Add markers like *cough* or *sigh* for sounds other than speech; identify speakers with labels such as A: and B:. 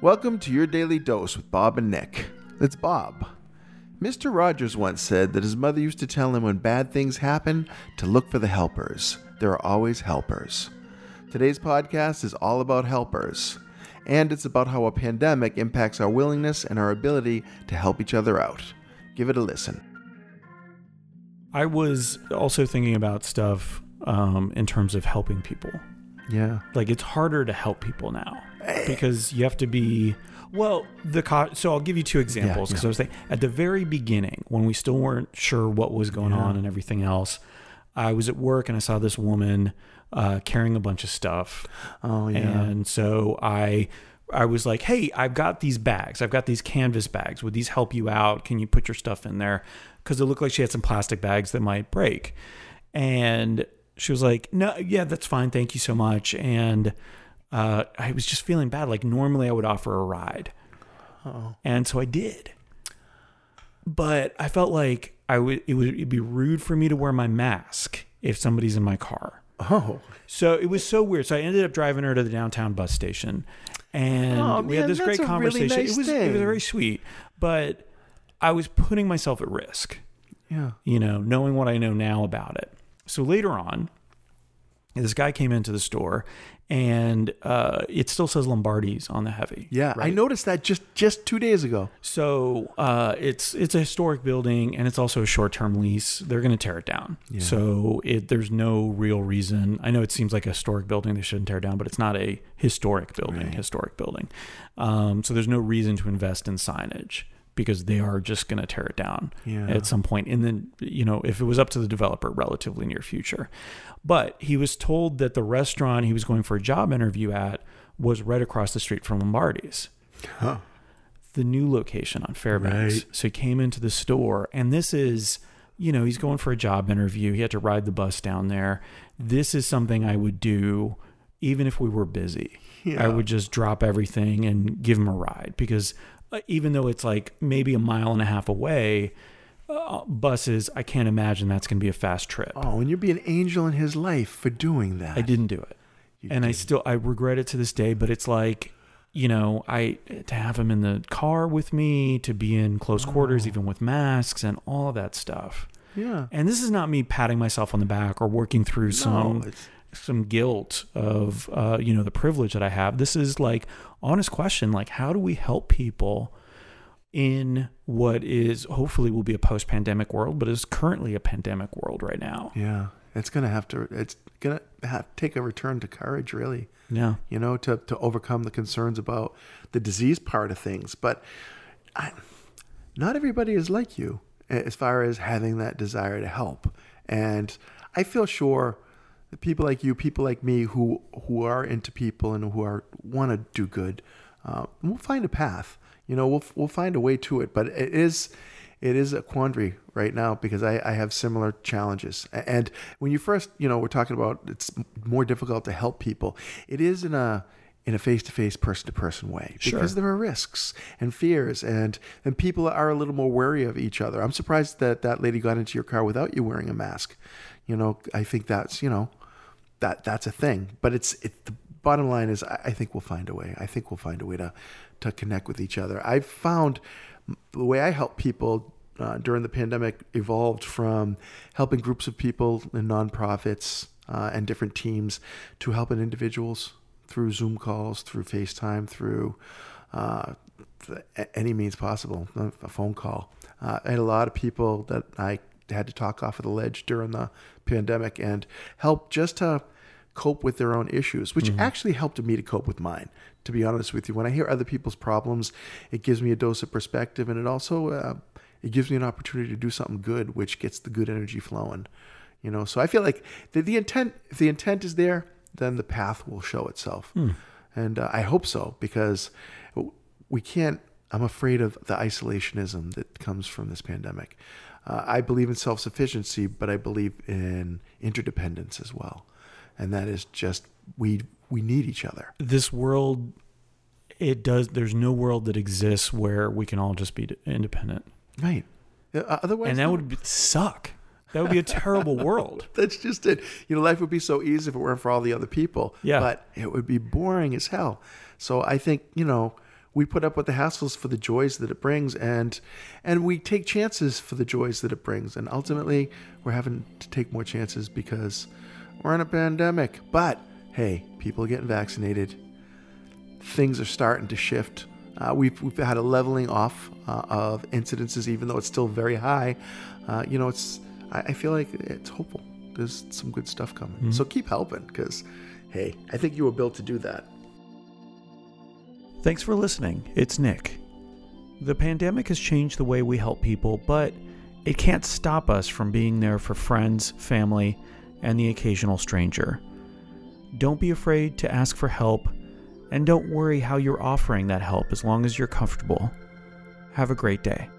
A: Welcome to your daily dose with Bob and Nick. It's Bob. Mr. Rogers once said that his mother used to tell him when bad things happen to look for the helpers. There are always helpers. Today's podcast is all about helpers, and it's about how a pandemic impacts our willingness and our ability to help each other out. Give it a listen.
B: I was also thinking about stuff um, in terms of helping people.
A: Yeah.
B: Like it's harder to help people now because you have to be well. The co- so I'll give you two examples because
A: yeah.
B: I was thinking at the very beginning when we still weren't sure what was going on and everything else. I was at work and I saw this woman uh, carrying a bunch of stuff.
A: Oh, yeah.
B: And so I I was like, "Hey, I've got these bags. I've got these canvas bags. Would these help you out? Can you put your stuff in there?" Cuz it looked like she had some plastic bags that might break. And she was like, "No, yeah, that's fine. Thank you so much." And uh, I was just feeling bad. Like normally I would offer a ride. And so I did. But I felt like I would it would it'd be rude for me to wear my mask if somebody's in my car.
A: Oh.
B: So it was so weird. So I ended up driving her to the downtown bus station, and
A: Oh,
B: we had this great
A: a really
B: conversation.
A: nice
B: it was it was very sweet, but I was putting myself at risk.
A: Yeah.
B: You know, knowing what I know now about it. So later on, this guy came into the store, and uh, it still says Lombardi's on the heavy.
A: Yeah. I noticed that just just two days ago.
B: So uh, it's it's a historic building and it's also a short term lease. They're going to tear it down. So it, there's no real reason. I know it seems like a historic building they shouldn't tear down, but it's not a historic building. Historic building. Um, so there's no reason to invest in signage because they are just going to tear it down
A: Yeah.
B: at some point. And then you know if it was up to the developer, relatively near future. But he was told that the restaurant he was going for a job interview at was right across the street from Lombardi's the new location on Fairbanks.
A: Right.
B: So he came into the store, and this is, you know, he's going for a job interview. He had to ride the bus down there. This is something I would do even if we were busy. I would just drop everything and give him a ride because even though it's like maybe a mile and a half away, uh, buses, I can't imagine that's going to be a fast trip.
A: Oh, and you'd be an angel in his life for doing that.
B: I didn't do it. and I still I regret it to this day, but it's like, you know, I to have him in the car with me, to be in close quarters even with masks and all of that stuff.
A: Yeah.
B: And this is not me patting myself on the back or working through some
A: it's-
B: some guilt of uh, you know the privilege that I have. This is like honest question, like how do we help people in what is hopefully will be a post-pandemic world, but is currently a pandemic world right now.
A: Yeah. It's gonna have to. It's gonna have to take a return to courage, really.
B: Yeah.
A: You know, to to overcome the concerns about the disease part of things. But I, not everybody is like you as far as having that desire to help. And I feel sure people like you, people like me, who who are into people and who are want to do good, uh, we'll find a path. You know, we'll we'll find a way to it. But it is it is a quandary right now because I, I have similar challenges. And when you first, you know, we're talking about it's more difficult to help people. It is in a in a face-to-face, person-to-person way because
B: Sure.
A: there are risks and fears, and and people are a little more wary of each other. I'm surprised that that lady got into your car without you wearing a mask. You know, I think that's you know that that's a thing. But it's it, the bottom line is I, I think we'll find a way. I think we'll find a way to to connect with each other. I've found the way I help people uh, during the pandemic evolved from helping groups of people and nonprofits uh, and different teams to helping individuals through Zoom calls, through FaceTime, through uh, any means possible, a phone call. Uh, had a lot of people that I had to talk off of the ledge during the pandemic and help just to cope with their own issues, which actually helped me to cope with mine. To be honest with you, when I hear other people's problems, it gives me a dose of perspective, and it also uh, it gives me an opportunity to do something good, which gets the good energy flowing. You know, so I feel like the, the intent, if the intent is there, then the path will show itself, and uh, I hope so because we can't. I'm afraid of the isolationism that comes from this pandemic. Uh, I believe in self sufficiency, but I believe in interdependence as well, and that is just we we need each other.
B: this world it does there's no world that exists where we can all just be independent
A: Right. Uh, Otherwise,
B: and that would be, suck That would be a terrible world. *laughs*
A: That's just it. You know, life would be so easy if it weren't for all the other people.
B: Yeah.
A: But it would be boring as hell. So I think, you know, we put up with the hassles for the joys that it brings and and we take chances for the joys that it brings. And ultimately we're having to take more chances because we're in a pandemic. But hey, people are getting vaccinated. Things are starting to shift. Uh, we've, we've had a leveling off uh, of incidences, even though it's still very high. Uh, you know, it's I, I feel like it's hopeful. There's some good stuff coming. So keep helping because, hey, I think you were built to do that.
B: Thanks for listening. It's Nick. The pandemic has changed the way we help people, but it can't stop us from being there for friends, family, and the occasional stranger. Don't be afraid to ask for help, and don't worry how you're offering that help as long as you're comfortable. Have a great day.